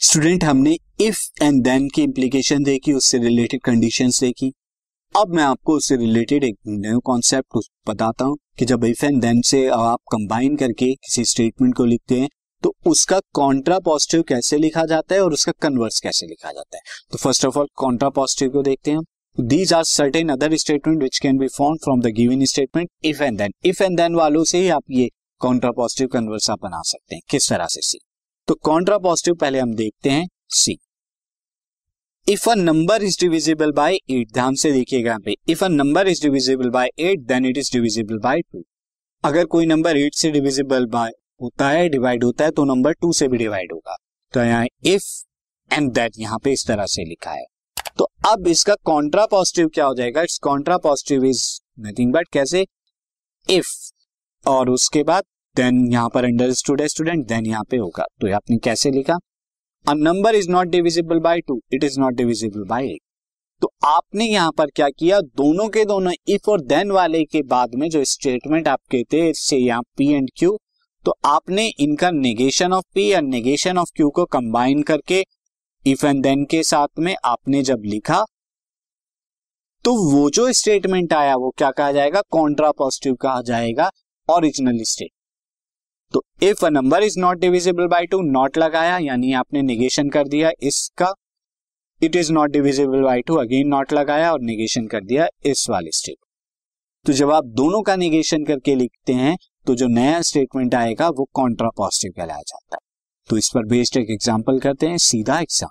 Student हमने if and then की implication देखी, उससे रिलेटेड कंडीशंस देखी। अब मैं आपको उससे रिलेटेड एक न्यू कॉन्सेप्ट बताता हूँ कि जब इफ़ एंड देन से आप कंबाइन करके किसी स्टेटमेंट को लिखते हैं तो उसका कॉन्ट्रा पॉजिटिव कैसे लिखा जाता है और उसका कन्वर्स कैसे लिखा जाता है। तो first of all contrapositive को देखते हैं these are certain other statement which can be found from the given statement if and then if and then वालों से ही आप ये कॉन्ट्रा पॉजिटिव कन्वर्स आप बना सकते हैं। किस तरह से सी? तो कॉन्ट्रा पॉजिटिव पहले हम देखते हैं see if a number is divisible by eight ध्यान से देखिएगा यहाँ पे if a number is divisible by eight then it is divisible by two अगर कोई नंबर एट से डिविजिबल बाय होता है डिवाइड होता है तो नंबर टू से भी डिवाइड होगा। तो यहाँ इफ़ एंड दैट यहाँ पे इस तरह से लिखा है। तो अब इसका कॉन्ट्रा पॉजिटिव क्या हो जाएगा? It's contrapositive is nothing but कैसे? इफ़ और उसके बाद देन यहाँ पर अंडरस्टूड है स्टूडेंट देन यहाँ पे होगा। तो आपने कैसे लिखा? A number is not divisible by two it is not divisible by eight तो आपने यहाँ पर क्या किया? दोनों के दोनों इफ़ और देन वाले के बाद में जो स्टेटमेंट आप कहते से यहाँ पी एंड क्यू तो आपने इनका नेगेशन ऑफ़ पी और नेगेशन ऑफ़ क्यू को कंबाइन करके इफ़ एंड देन के साथ में आपने जब लिखा तो वो जो स्टेटमेंट आया, वो क्या कहा जाएगा? कॉन्ट्रा पॉजिटिव कहा जाएगा ओरिजिनल स्टेट तो if a number is not divisible by two not लगाया, यानी आपने निगेशन कर दिया, इसका it is not divisible by two again not लगाया और निगेशन कर दिया इस वाले स्टेटमेंट तो जब आप दोनों का निगेशन करके लिखते हैं तो जो नया स्टेटमेंट आएगा, वो कॉन्ट्रा पॉजिटिव कहलाया जाता है। तो इस पर बेस्ड एक एग्ज़ाम्पल करते हैं, सीधा exam